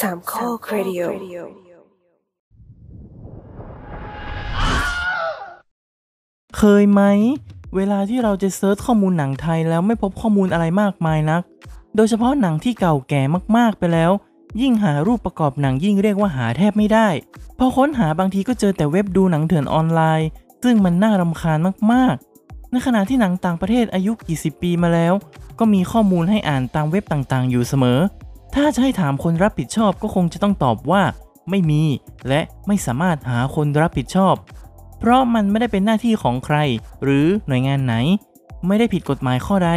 สามข้อครดิโอเคยไหม เวลาที่เราจะเซิร์ชข้อมูลหนังไทยแล้วไม่พบข้อมูลอะไรมากมายนัก โดยเฉพาะหนังที่เก่าแก่มากๆไปแล้ว ยิ่งหารูปประกอบหนังยิ่งเรียกว่าหาแทบไม่ได้ พอค้นหาบางทีก็เจอแต่เว็บดูหนังเถื่อนออนไลน์ ซึ่งมันน่ารำคาญมากๆ ในขณะที่หนังต่างประเทศอายุกี่สิบปีมาแล้ว ก็มีข้อมูลให้อ่านตามเว็บต่างๆ อยู่เสมอ ถ้าจะให้ถามคนรับผิดชอบก็คงจะต้องตอบว่า ไม่มี และไม่สามารถหาคนรับผิดชอบ เพราะมันไม่ได้เป็นหน้าที่ของใคร หรือหน่วยงานไหน ไม่ได้ผิดกฎหมายข้อใด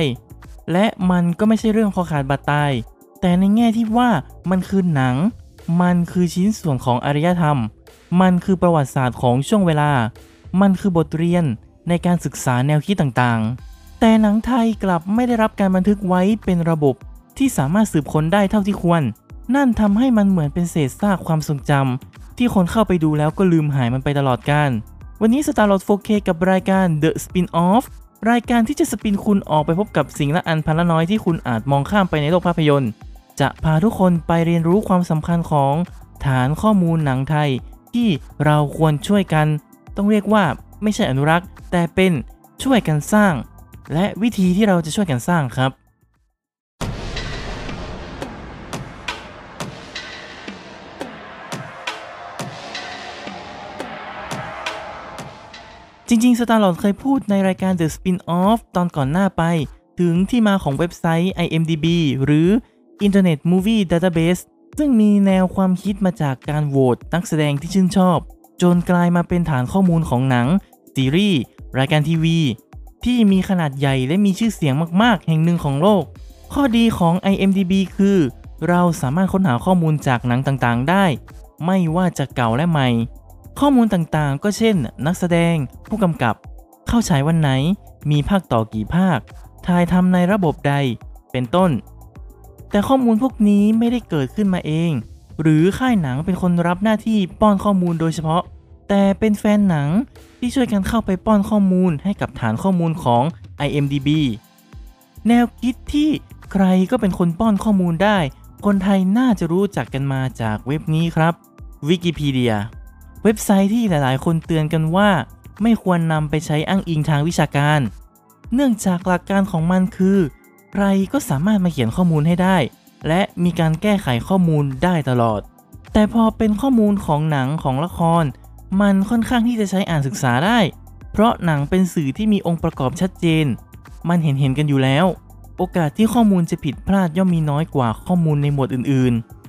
และมันก็ไม่ใช่เรื่องคอขาดบาดตาย แต่ในแง่ที่ว่ามันคือหนัง มันคือชิ้นส่วนของอารยธรรม มันคือประวัติศาสตร์ของช่วงเวลา มันคือบทเรียนในการศึกษาแนวคิดต่างๆ แต่หนังไทยกลับไม่ได้รับการบันทึกไว้เป็นระบบ ที่สามารถสืบค้นได้เท่าที่ควร นั่นทำให้มันเหมือนเป็นเศษซากความทรงจำที่คนเข้าไปดูแล้วก็ลืมหายมันไปตลอดกาลวันนี้ Star Lord 4K กับรายการ The Spin-off รายการที่จะสปินคุณออกไปพบกับสิ่งละอันพันละน้อยที่คุณอาจมองข้ามไปในโลกภาพยนตร์ จะพาทุกคนไปเรียนรู้ความสำคัญของฐานข้อมูลหนังไทย ที่เราควรช่วยกัน ต้องเรียกว่าไม่ใช่อนุรักษ์ แต่เป็นช่วยกันสร้าง และวิธีที่เราจะช่วยกันสร้างครับ จริงๆ สตาร์ลอดเคยพูดในรายการ The Spin-off ตอนก่อนหน้าไป ถึงที่มาของเว็บไซต์ IMDb หรือ Internet Movie Database ซึ่งมีแนวความคิดมาจากการโหวตนักแสดงที่ชื่นชอบ จนกลายมาเป็นฐานข้อมูลของหนัง ซีรีส์ รายการทีวี ที่มีขนาดใหญ่และมีชื่อเสียงมากๆ แห่งหนึ่งของโลก ข้อดีของ IMDb คือ เราสามารถค้นหาข้อมูลจากหนังต่างๆ ได้ ไม่ว่าจะเก่าและใหม่ ข้อมูลต่างๆ ก็เช่น นักแสดง ผู้กำกับ เข้าฉายวันไหน มีภาคต่อกี่ภาค ถ่ายทำในระบบใด เป็นต้น แต่ข้อมูลพวกนี้ไม่ได้เกิดขึ้นมาเอง หรือค่ายหนังเป็นคนรับหน้าที่ป้อนข้อมูลโดยเฉพาะ แต่เป็นแฟนหนังที่ช่วยกันเข้าไปป้อนข้อมูลให้กับฐานข้อมูลของ IMDB แนวคิดที่ใครก็เป็นคนป้อนข้อมูลได้ คนไทยน่าจะรู้จักกันมาจากเว็บนี้ครับ Wikipedia เเว็บไซต์ที่หลายๆ คนเตือนกันว่า ไม่ควรนำไปใช้อ้างอิงทางวิชาการ เนื่องจากหลักการของมันคือ ใครก็สามารถมาเขียนข้อมูลให้ได้ และมีการแก้ไขข้อมูลได้ตลอด แต่พอเป็นข้อมูลของหนังของละคร มันค่อนข้างที่จะใช้อ่านศึกษาได้ เพราะหนังเป็นสื่อที่มีองค์ประกอบชัดเจน มันเห็นเห็นกันอยู่แล้ว โอกาสที่ข้อมูลจะผิดพลาดย่อมมีน้อยกว่าข้อมูลในหมวดอื่นๆ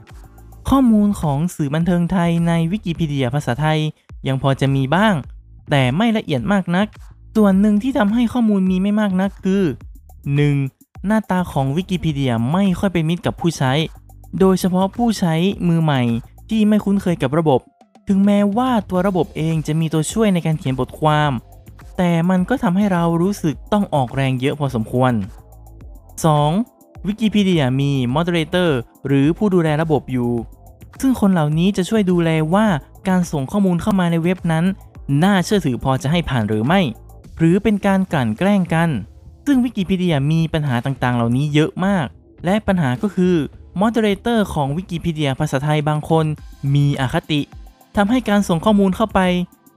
ข้อมูลของสื่อบันเทิงไทยในวิกิพีเดียภาษาไทยยังพอจะมีบ้าง แต่ไม่ละเอียดมากนัก ส่วนหนึ่งที่ทำให้ข้อมูลมีไม่มากนักคือ 1. หน้าตาของวิกิพีเดียไม่ค่อยเป็นมิตรกับผู้ใช้ โดยเฉพาะผู้ใช้มือใหม่ที่ไม่คุ้นเคยกับระบบ ถึงแม้ว่าตัวระบบเองจะมีตัวช่วยในการเขียนบทความ แต่มันก็ทำให้เรารู้สึกต้องออกแรงเยอะพอสมควร 2. วิกิพีเดียมี moderator หรือผู้ดูแลระบบอยู่ ซึ่งคนเหล่านี้จะช่วยดูแลว่าการส่งข้อมูลเข้ามาในเว็บนั้น น่าเชื่อถือพอจะให้ผ่านหรือไม่ หรือเป็นการกลั่นแกล้งกัน ซึ่งวิกิพีเดียมีปัญหาต่างๆ เหล่านี้เยอะมาก และปัญหาก็คือ moderator ของวิกิพีเดียภาษาไทยบางคน มีอคติทำให้การส่งข้อมูลเข้าไป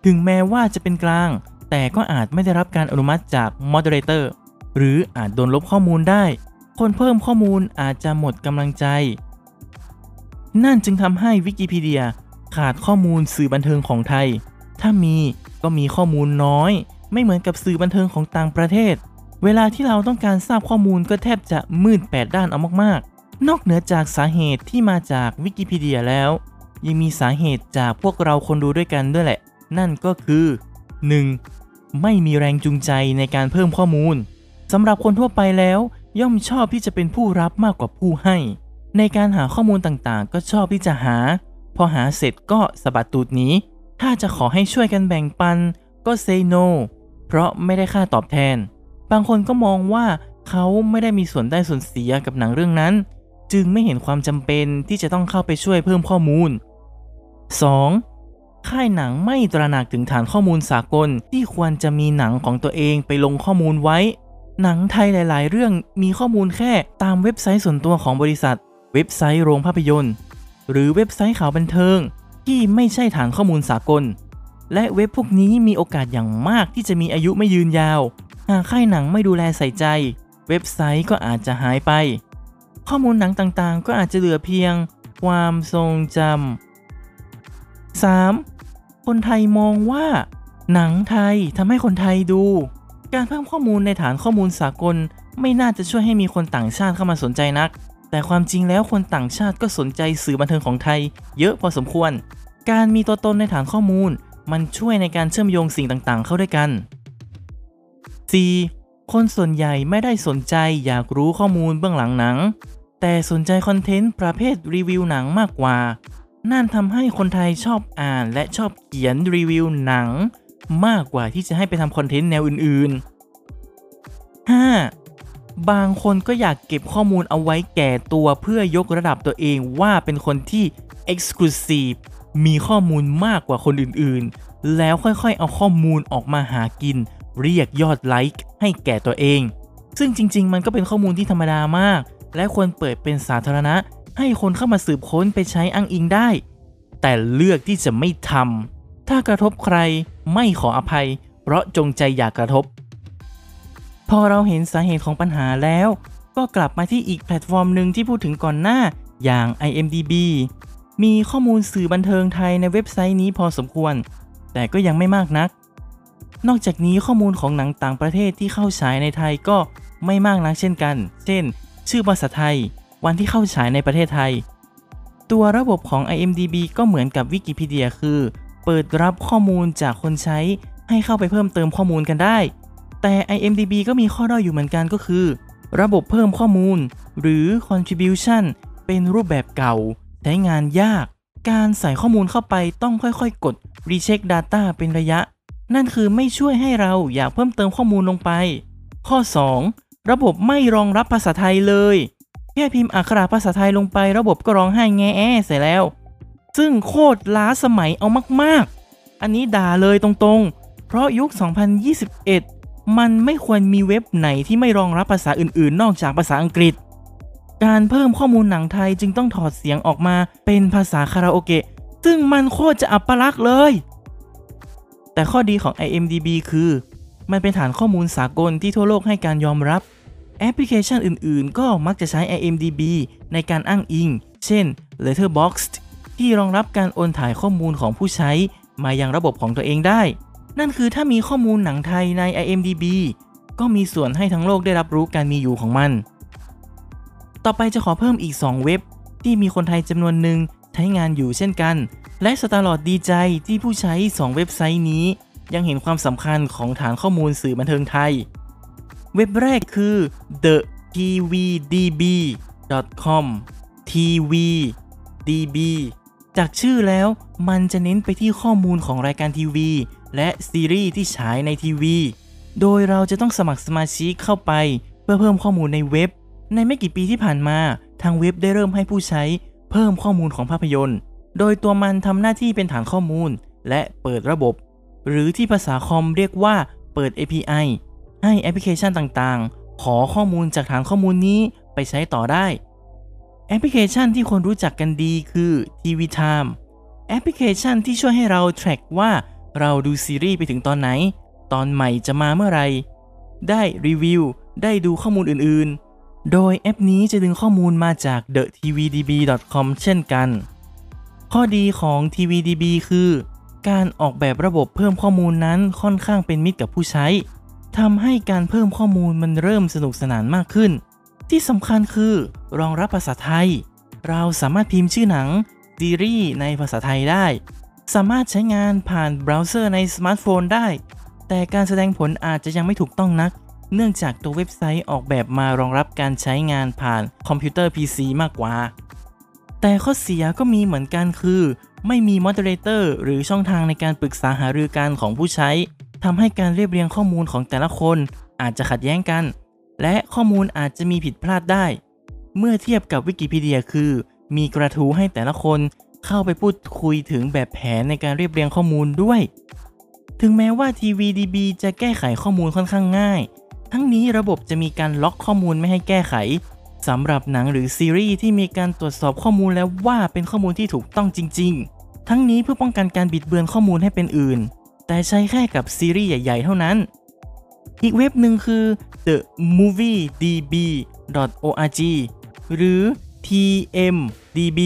ถึงแม้ว่าจะเป็นกลาง แต่ก็อาจไม่ได้รับการอนุมัติจาก moderator หรืออาจโดนลบข้อมูลได้ คนเพิ่มข้อมูลอาจจะหมดกำลังใจ นั่นจึงทำให้วิกิพีเดียขาดข้อมูลสื่อบันเทิงของไทย ถ้ามีก็มีข้อมูลน้อย ไม่เหมือนกับสื่อบันเทิงของต่างประเทศ เวลาที่เราต้องการทราบข้อมูลก็แทบจะมืดแปดด้านเอามากๆ นอกเหนือจากสาเหตุที่มาจากวิกิพีเดียแล้ว ยังมีสาเหตุจากพวกเราคนดูด้วยกันด้วยแหละ นั่นก็คือ 1. ไม่มีแรงจูงใจในการเพิ่มข้อมูลสำหรับคนทั่วไปแล้ว ย่อมชอบที่จะเป็นผู้รับมากกว่าผู้ให้ ในการหาข้อมูลต่างๆ ก็ชอบที่จะหา พอหาเสร็จก็สะบัดตูดหนี้ถ้าจะขอให้ช่วยกันแบ่งปัน ก็ say no เพราะไม่ได้ค่าตอบแทน บางคนก็มองว่าเขาไม่ได้มีส่วนได้ส่วนเสียกับหนังเรื่องนั้น จึงไม่เห็นความจำเป็นที่จะต้องเข้าไปช่วยเพิ่มข้อมูล 2. ค่ายหนังไม่ตระหนักถึงฐานข้อมูลสากลที่ควรจะมีหนังของตัวเองไปลงข้อมูลไว้ หนังไทยหลาย ๆ เรื่องมีข้อมูลแค่ตามเว็บไซต์ส่วนตัวของบริษัท เว็บไซต์โรงภาพยนตร์ หรือเว็บไซต์ข่าวบันเทิง ที่ไม่ใช่ฐานข้อมูลสากล และเว็บพวกนี้มีโอกาสอย่างมากที่จะมีอายุไม่ยืนยาว หากค่ายหนังไม่ดูแลใส่ใจ เว็บไซต์ก็อาจจะหายไป ข้อมูลหนังต่างๆ ก็อาจจะเหลือเพียง ความทรงจำ 3. คนไทยมองว่า หนังไทยทำให้คนไทยดู การเพิ่มข้อมูลในฐานข้อมูลสากลไม่น่าจะช่วยให้มีคนต่างชาติเข้ามาสนใจนัก แต่ความจริงแล้วคนต่างชาติก็สนใจสื่อบันเทิงของไทย เยอะพอสมควร การมีตัวตนในฐานข้อมูล มันช่วยในการเชื่อมโยงสิ่งต่างๆ เข้าด้วยกัน 4. คนส่วนใหญ่ไม่ได้สนใจอยากรู้ข้อมูลเบื้องหลังหนัง แต่สนใจคอนเทนต์ประเภทรีวิวหนังมากกว่า นั่นทำให้คนไทยชอบอ่านและชอบเขียนรีวิวหนัง มากกว่าที่จะให้ไปทำคอนเทนต์แนวอื่นๆ 5. บางคนก็อยากเก็บข้อมูลเอาไว้แก่ตัวเพื่อยกระดับตัวเองว่าเป็นคนที่ Exclusive มีข้อมูลมากกว่าคนอื่นๆ แล้วค่อยๆ เอาข้อมูลออกมาหากิน เรียกยอดไลค์ให้แก่ตัวเอง ซึ่งจริง ๆ มันก็เป็นข้อมูลที่ธรรมดามาก และควรเปิดเป็นสาธารณะ ให้คนเข้ามาสืบค้นไปใช้อ้างอิงได้ แต่เลือกที่จะไม่ทำถ้ากระทบใครไม่ขออภัย เพราะจงใจอยากกระทบ พอเราเห็นสาเหตุของปัญหาแล้ว ก็กลับมาที่อีกแพลตฟอร์มหนึ่งที่พูดถึงก่อนหน้าอย่าง IMDB มีข้อมูลสื่อบันเทิงไทยในเว็บไซต์นี้พอสมควร แต่ก็ยังไม่มากนัก นอกจากนี้ข้อมูลของหนังต่างประเทศที่เข้าฉายในไทยก็ไม่มากนักเช่นกัน เช่น ชื่อภาษาไทย วันที่เข้าฉายในประเทศไทย ตัวระบบของ IMDB ก็เหมือนกับวิกิพีเดียคือ เปิดรับข้อมูลจากคนใช้ให้เข้าไปเพิ่มเติมข้อมูลกันได้ แต่ IMDB ก็มีข้อด้อยอยู่เหมือนกันก็คือ ระบบเพิ่มข้อมูล หรือ contribution เป็นรูปแบบเก่า ใช้งานยาก การใส่ข้อมูลเข้าไปต้องค่อยๆ กด recheck data เป็นระยะ นั่นคือไม่ช่วยให้เราอยากเพิ่มเติมข้อมูลลงไป ข้อ 2 ระบบไม่รองรับภาษาไทยเลยแค่พิมพ์อักขระภาษาไทยลงไประบบก็ร้องไห้แง่แอเสร็จแล้ว ซึ่งโคตรล้าสมัยเอามากๆ อันนี้ด่าเลยตรงๆ เพราะยุค 2021 มันไม่ควรมีเว็บไหนที่ไม่รองรับภาษาอื่นๆ นอกจากภาษาอังกฤษ การเพิ่มข้อมูลหนังไทยจึงต้องถอดเสียงออกมาเป็นภาษาคาราโอเกะ ซึ่งมันโคตรจะอัปลักษ์เลย แต่ข้อดีของ IMDB คือ มันเป็นฐานข้อมูลสากลที่ทั่วโลกให้การยอมรับ แอปพลิเคชันอื่นๆ ก็มักจะใช้ IMDB ในการอ้างอิง เช่น Letterboxd ที่รองรับการโอนถ่ายข้อมูลของผู้ใช้มายังระบบของตัวเองได้ นั่นคือถ้ามีข้อมูลหนังไทยใน IMDB ก็มีส่วนให้ทั้งโลกได้รับรู้การมีอยู่ของมัน ต่อไปจะขอเพิ่มอีก 2 เว็บ ที่มีคนไทยจำนวนหนึ่งใช้งานอยู่เช่นกัน และสตาร์ลอดดีใจที่ผู้ใช้ 2 เว็บไซต์นี้ ยังเห็นความสำคัญของฐานข้อมูลสื่อบันเทิงไทย เว็บแรกคือ the tvdb.com tvdb จากชื่อแล้วมันจะเน้นไปที่ข้อมูลของรายการทีวี และซีรีส์ที่ฉายในทีวี โดยเราจะต้องสมัครสมาชิกเข้าไป เพื่อเพิ่มข้อมูลในเว็บ ในไม่กี่ปีที่ผ่านมา ทางเว็บได้เริ่มให้ผู้ใช้เพิ่มข้อมูลของภาพยนตร์ โดยตัวมันทำหน้าที่เป็นฐานข้อมูล และเปิดระบบ หรือที่ภาษาคอมเรียกว่าเปิด API ให้แอปพลิเคชันต่างๆ ขอข้อมูลจากฐานข้อมูลนี้ไปใช้ต่อได้ แอปพลิเคชันที่คนรู้จักกันดีคือ TV Time แอปพลิเคชันที่ช่วยให้เรา track ว่า เราดูซีรีส์ไปถึงตอนไหน ตอนใหม่จะมาเมื่อไหรได้รีวิว ได้ดูข้อมูลอื่นๆ โดยแอปนี้จะดึงข้อมูลมาจาก thetvdb.com เช่นกัน ข้อดีของ tvdb คือ การออกแบบระบบเพิ่มข้อมูลนั้นค่อนข้างเป็นมิตรกับผู้ใช้ทำให้การเพิ่มข้อมูลมันเริ่มสนุกสนานมากขึ้น ที่สำคัญคือ รองรับภาษาไทย เราสามารถพิมพ์ชื่อหนังซีรีส์ในภาษาไทยได้ สามารถใช้งานผ่านเบราว์เซอร์ในสมาร์ทโฟนได้ แต่การแสดงผลอาจจะยังไม่ถูกต้องนัก เนื่องจากตัวเว็บไซต์ออกแบบมารองรับการใช้งานผ่านคอมพิวเตอร์ PC มากกว่า แต่ข้อเสียก็มีเหมือนกันคือ ไม่มี moderator หรือช่องทางในการปรึกษาหารือกันของผู้ใช้ทำให้การเรียบเรียงข้อมูลของแต่ละคนอาจจะขัดแย้งกัน และข้อมูลอาจจะมีผิดพลาดได้ เมื่อเทียบกับวิกิพีเดียคือ มีกระทู้ให้แต่ละคน เข้าไปพูดคุยถึงแบบแผนในการเรียบเรียงข้อมูลด้วย ถึงแม้ว่า TVDB จะแก้ไขข้อมูลค่อนข้างง่าย ทั้งนี้ระบบจะมีการล็อกข้อมูลไม่ให้แก้ไขสำหรับหนังหรือซีรีส์ที่มีการตรวจสอบข้อมูลแล้วว่าเป็นข้อมูลที่ถูกต้องจริง ๆ ทั้งนี้เพื่อป้องกันการบิดเบือนข้อมูลให้เป็นอื่น แต่ใช้แค่กับซีรีส์ใหญ่ ๆ เท่านั้น อีกเว็บหนึ่งคือ the movie db org หรือ tmdb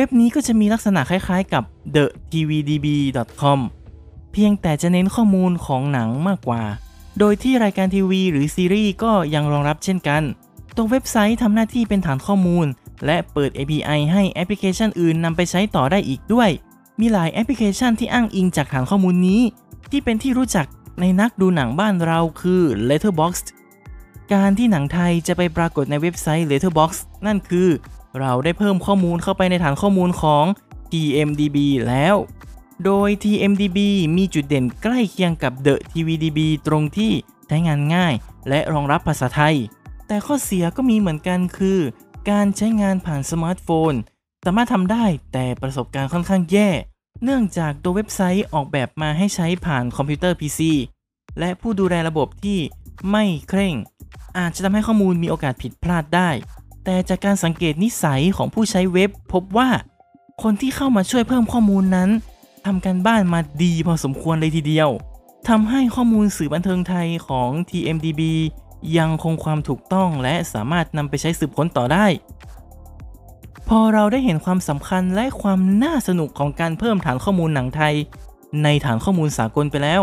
เว็บนี้ก็จะมีลักษณะคล้ายๆกับ the tvdb com เพียงแต่จะเน้นข้อมูลของหนังมากกว่า โดยที่รายการทีวีหรือซีรีส์ก็ยังรองรับเช่นกันตัวเว็บไซต์ทำหน้าที่เป็นฐานข้อมูล และเปิด API ให้แอปพลิเคชันอื่นนำไปใช้ต่อได้อีกด้วย มีหลายแอปพลิเคชันที่อ้างอิงจากฐานข้อมูลนี้ ที่เป็นที่รู้จักในนักดูหนังบ้านเราคือ Letterboxd การที่หนังไทยจะไปปรากฏในเว็บไซต์ Letterboxd นั่นคือ เราได้เพิ่มข้อมูลเข้าไปในฐานข้อมูลของ TMDB แล้ว โดย TMDB มีจุดเด่นใกล้เคียงกับ The TVDB ตรงที่ใช้งานง่าย และรองรับภาษาไทย แต่ข้อเสียก็มีเหมือนกันคือ การใช้งานผ่านสมาร์ทโฟน สามารถทำได้แต่ประสบการณ์ค่อนข้างแย่ เนื่องจากตัวเว็บไซต์ออกแบบมาให้ใช้ผ่านคอมพิวเตอร์ PC และผู้ดูแลระบบที่ไม่เคร่ง อาจจะทำให้ข้อมูลมีโอกาสผิดพลาดได้ แต่จากการสังเกตนิสัยของผู้ใช้เว็บ พบว่า คนที่เข้ามาช่วยเพิ่มข้อมูลนั้นทำการบ้านมาดีพอสมควรเลยทีเดียวทำให้ข้อมูลสื่อบันเทิงไทยของ TMDB ยังคงความถูกต้องและสามารถนำไปใช้สืบค้นต่อได้ พอเราได้เห็นความสำคัญและความน่าสนุกของการเพิ่มฐานข้อมูลหนังไทย ในฐานข้อมูลสากลไปแล้ว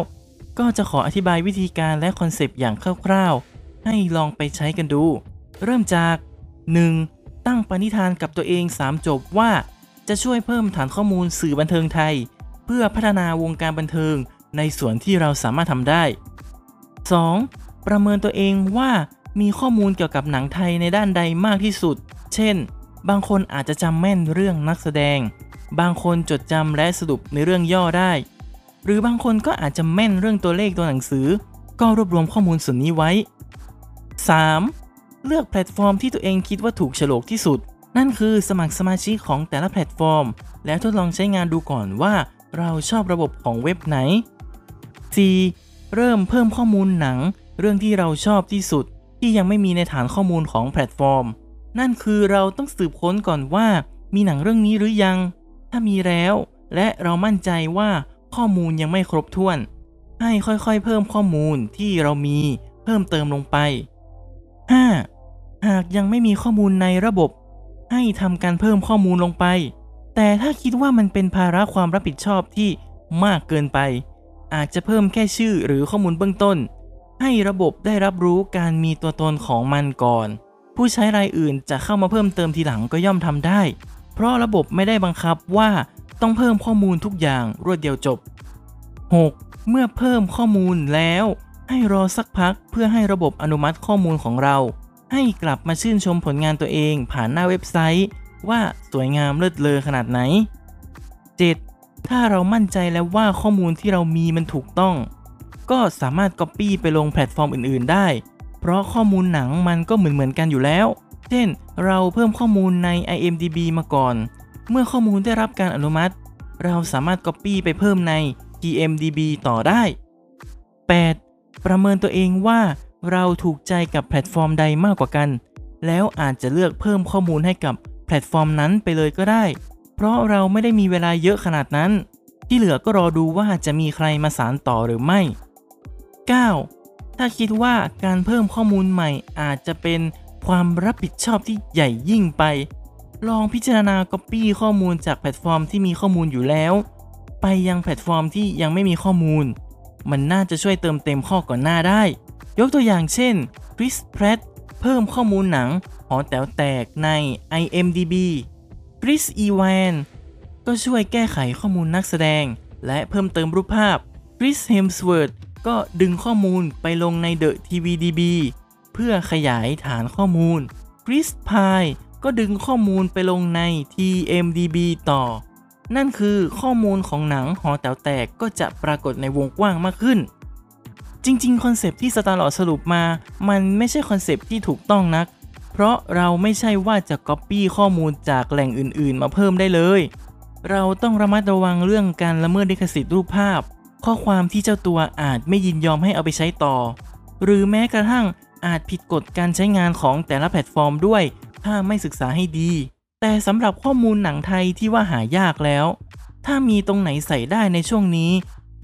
ก็จะขออธิบายวิธีการและคอนเซปต์อย่างคร่าวๆ ให้ลองไปใช้กันดู เริ่มจาก 1. ตั้งปณิธานกับตัวเอง 3 จบว่า จะช่วยเพิ่มฐานข้อมูลสื่อบันเทิงไทย เพื่อพัฒนาวงการบันเทิงในส่วนที่เราสามารถทำได้ 2. ประเมินตัวเองว่ามีข้อมูลเกี่ยวกับหนังไทยในด้านใดมากที่สุด เช่น บางคนอาจจะจำแม่นเรื่องนักแสดง บางคนจดจำและสรุปในเรื่องย่อได้ หรือบางคนก็อาจจะแม่นเรื่องตัวเลขตัวหนังสือ ก็รวบรวมข้อมูลส่วนนี้ไว้ 3. เลือกแพลตฟอร์มที่ตัวเองคิดว่าถูกฉลกที่สุด นั่นคือสมัครสมาชิกของแต่ละแพลตฟอร์ม แล้วทดลองใช้งานดูก่อนว่า เราชอบระบบของเว็บไหน 4. เริ่มเพิ่มข้อมูลหนัง เรื่องที่เราชอบที่สุด ที่ยังไม่มีในฐานข้อมูลของแพลตฟอร์ม นั่นคือเราต้องสืบค้นก่อนว่า มีหนังเรื่องนี้หรือยัง ถ้ามีแล้ว และเรามั่นใจว่าข้อมูลยังไม่ครบถ้วน ให้ค่อยๆ เพิ่มข้อมูลที่เรามีเพิ่มเติมลงไป 5. หากยังไม่มีข้อมูลในระบบ ให้ทำการเพิ่มข้อมูลลงไป แต่ถ้าคิดว่ามันเป็นภาระความรับผิดชอบที่มากเกินไป อาจจะเพิ่มแค่ชื่อหรือข้อมูลเบื้องต้น ให้ระบบได้รับรู้การมีตัวตนของมันก่อน ผู้ใช้รายอื่นจะเข้ามาเพิ่มเติมทีหลังก็ย่อมทำได้ เพราะระบบไม่ได้บังคับว่าต้องเพิ่มข้อมูลทุกอย่างรวดเดียวจบ 6. เมื่อเพิ่มข้อมูลแล้ว ให้รอสักพักเพื่อให้ระบบอนุมัติข้อมูลของเรา ให้กลับมาชื่นชมผลงานตัวเองผ่านหน้าเว็บไซต์ ว่าสวยงามเลิศเลอขนาดไหน 7. ถ้าเรามั่นใจแล้วว่าข้อมูลที่เรามีมันถูกต้อง ก็สามารถ Copy ไปลงแพลตฟอร์มอื่น ๆ ได้ เพราะข้อมูลหนังมันก็เหมือนเหมือนกันอยู่แล้ว เช่น เราเพิ่มข้อมูลใน IMDB มาก่อน เมื่อข้อมูลได้รับการอนุมัติ เราสามารถ Copy ไปเพิ่มใน TMDB ต่อได้ 8. ประเมินตัวเองว่า เราถูกใจกับแพลตฟอร์มใดมากกว่ากัน แล้วอาจจะเลือกเพิ่มข้อมูลให้กับแพลตฟอร์มนั้นไปเลยก็ได้ เพราะเราไม่ได้มีเวลาเยอะขนาดนั้น ที่เหลือก็รอดูว่าจะมีใครมาสานต่อหรือไม่ 9. ถ้าคิดว่าการเพิ่มข้อมูลใหม่อาจจะเป็นความรับผิดชอบที่ใหญ่ยิ่งไป ลองพิจารณา Copy ข้อมูลจากแพลตฟอร์มที่มีข้อมูลอยู่แล้ว ไปยังแพลตฟอร์มที่ยังไม่มีข้อมูล มันน่าจะช่วยเติมเต็มข้อก่อนหน้าได้ ยกตัวอย่างเช่น Chris Pratt เพิ่มข้อมูลหนังหอแต๋วแตกใน IMDb Chris Evans ก็ช่วยแก้ไขข้อมูลนักแสดง และเพิ่มเติมรูปภาพ Chris Hemsworth ก็ดึงข้อมูลไปลงใน The TVDB เพื่อขยายฐานข้อมูล Chris Pine ก็ดึงข้อมูลไปลงใน TMDB ต่อ นั่นคือข้อมูลของหนังหอแต๋วแตกก็จะปรากฏในวงกว้างมากขึ้น จริงๆ คอนเซปที่สตาร์ลอสรุปมา มันไม่ใช่คอนเซปที่ถูกต้องนัก เพราะเราไม่ใช่ว่าจะก๊อปปี้ข้อมูลจากแหล่งอื่นๆ มาเพิ่มได้เลย เราต้องระมัดระวังเรื่องการละเมิดลิขสิทธิ์รูปภาพ ข้อความที่เจ้าตัวอาจไม่ยินยอมให้เอาไปใช้ต่อ หรือแม้กระทั่งอาจผิดกฎการใช้งานของแต่ละแพลตฟอร์มด้วย ถ้าไม่ศึกษาให้ดี แต่สำหรับข้อมูลหนังไทยที่ว่าหายากแล้ว ถ้ามีตรงไหนใส่ได้ในช่วงนี้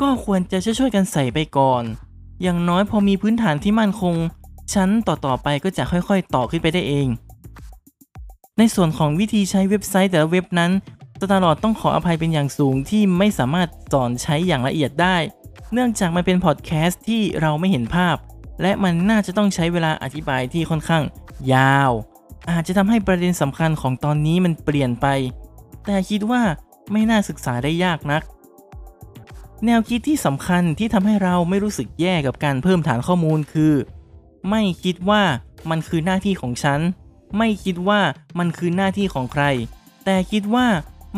ก็ควรจะช่วยๆกันใส่ไปก่อน อย่างน้อยพอมีพื้นฐานที่มั่นคง ชั้นต่อๆไปก็จะค่อยๆ ต่อขึ้นไปได้เอง ในส่วนของวิธีใช้เว็บไซต์แต่ละเว็บนั้นสตาร์ลอดต้องขออภัยเป็นอย่างสูงที่ไม่สามารถสอนใช้อย่างละเอียดได้ เนื่องจากมันเป็นพอดแคสต์ที่เราไม่เห็นภาพ และมันน่าจะต้องใช้เวลาอธิบายที่ค่อนข้าง ยาว อาจจะทำให้ประเด็นสำคัญของตอนนี้มันเปลี่ยนไป แต่คิดว่าไม่น่าศึกษาได้ยากนัก แนวคิดที่สำคัญที่ทำให้เราไม่รู้สึกแย่กับการเพิ่มฐานข้อมูลคือ ไม่คิดว่ามันคือหน้าที่ของฉัน ไม่คิดว่ามันคือหน้าที่ของใคร แต่คิดว่า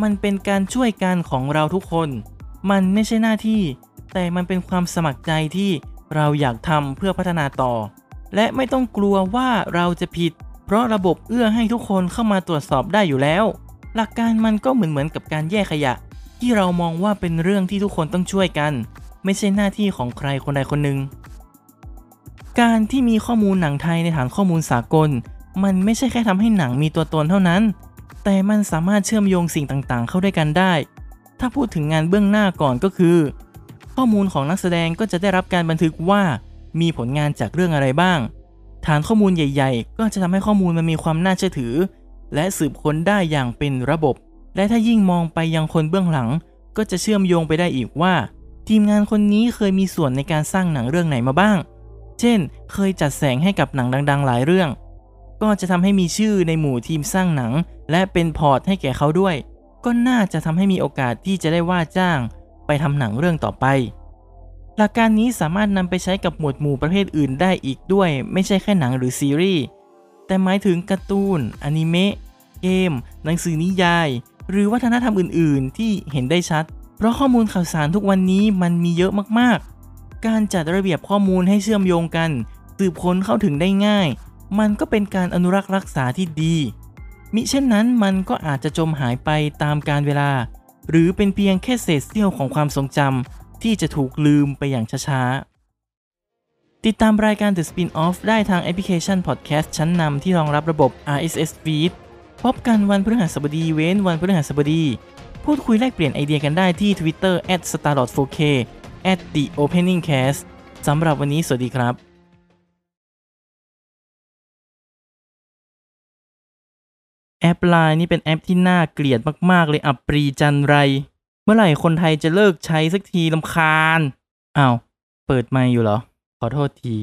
มันเป็นการช่วยกันของเราทุกคน มันไม่ใช่หน้าที่ แต่มันเป็นความสมัครใจที่เราอยากทำเพื่อพัฒนาต่อ และไม่ต้องกลัวว่าเราจะผิด เพราะระบบเอื้อให้ทุกคนเข้ามาตรวจสอบได้อยู่แล้ว หลักการมันก็เหมือนเหมือนกับการแยกขยะ ที่เรามองว่าเป็นเรื่องที่ทุกคนต้องช่วยกัน ไม่ใช่หน้าที่ของใครคนใดคนหนึ่ง การที่มีข้อมูลหนังไทยในฐานข้อมูลสากล มันไม่ใช่แค่ทำให้หนังมีตัวตนเท่านั้น แต่มันสามารถเชื่อมโยงสิ่งต่างๆ เข้าด้วยกันได้ ถ้าพูดถึงงานเบื้องหน้าก่อนก็คือ ข้อมูลของนักแสดงก็จะได้รับการบันทึกว่ามีผลงานจากเรื่องอะไรบ้าง ฐานข้อมูลใหญ่ ๆ ก็จะทำให้ข้อมูลมันมีความน่าเชื่อถือ และสืบค้นได้อย่างเป็นระบบ และถ้ายิ่งมองไปยังคนเบื้องหลัง ก็จะเชื่อมโยงไปได้อีกว่า ทีมงานคนนี้เคยมีส่วนในการสร้างหนังเรื่องไหนมาบ้าง เช่น เคยจัดแสงให้กับหนังดัง ๆ หลายเรื่อง ก็จะทำให้มีชื่อในหมู่ทีมสร้างหนัง และเป็นพอร์ตให้แก่เขาด้วย ก็น่าจะทำให้มีโอกาสที่จะได้ว่าจ้าง ไปทำหนังเรื่องต่อไป หลักการนี้สามารถนำไปใช้กับหมวดหมู่ประเภทอื่นได้อีกด้วย ไม่ใช่แค่หนังหรือซีรีส์แต่หมายถึงการ์ตูน อนิเมะ เกม หนังสือนิยาย หรือวัฒนธรรมอื่น ๆ ที่เห็นได้ชัด เพราะข้อมูลข่าวสารทุกวันนี้มันมีเยอะมากๆ การจัดระเบียบข้อมูลให้เชื่อมโยงกัน สืบค้นเข้าถึงได้ง่าย มันก็เป็นการอนุรักษ์รักษาที่ดี มิเช่นนั้นมันก็อาจจะจมหายไปตามกาลเวลา หรือเป็นเพียงแค่เศษเสี้ยวของความทรงจำที่จะถูกลืมไปอย่างช้าๆ ติดตามรายการ The Spin-off ได้ทางแอปพลิเคชันพอดแคสต์ชั้นนำที่รองรับระบบ RSS feed พบกันวันพฤหัสบดีเว้นวันพฤหัสบดี พูดคุยแลกเปลี่ยนไอเดียกันได้ที่ Twitter @starlord4k @the openingcast สำหรับวันนี้สวัสดีครับแอปไลน์นี่เป็นแอปที่น่าเกลียดมากๆ เลยอับปรีจันไร เมื่อไหร่คนไทยจะเลิกใช้สักทีลำคาญ อ้าว เปิดไมค์อยู่เหรอ ขอโทษที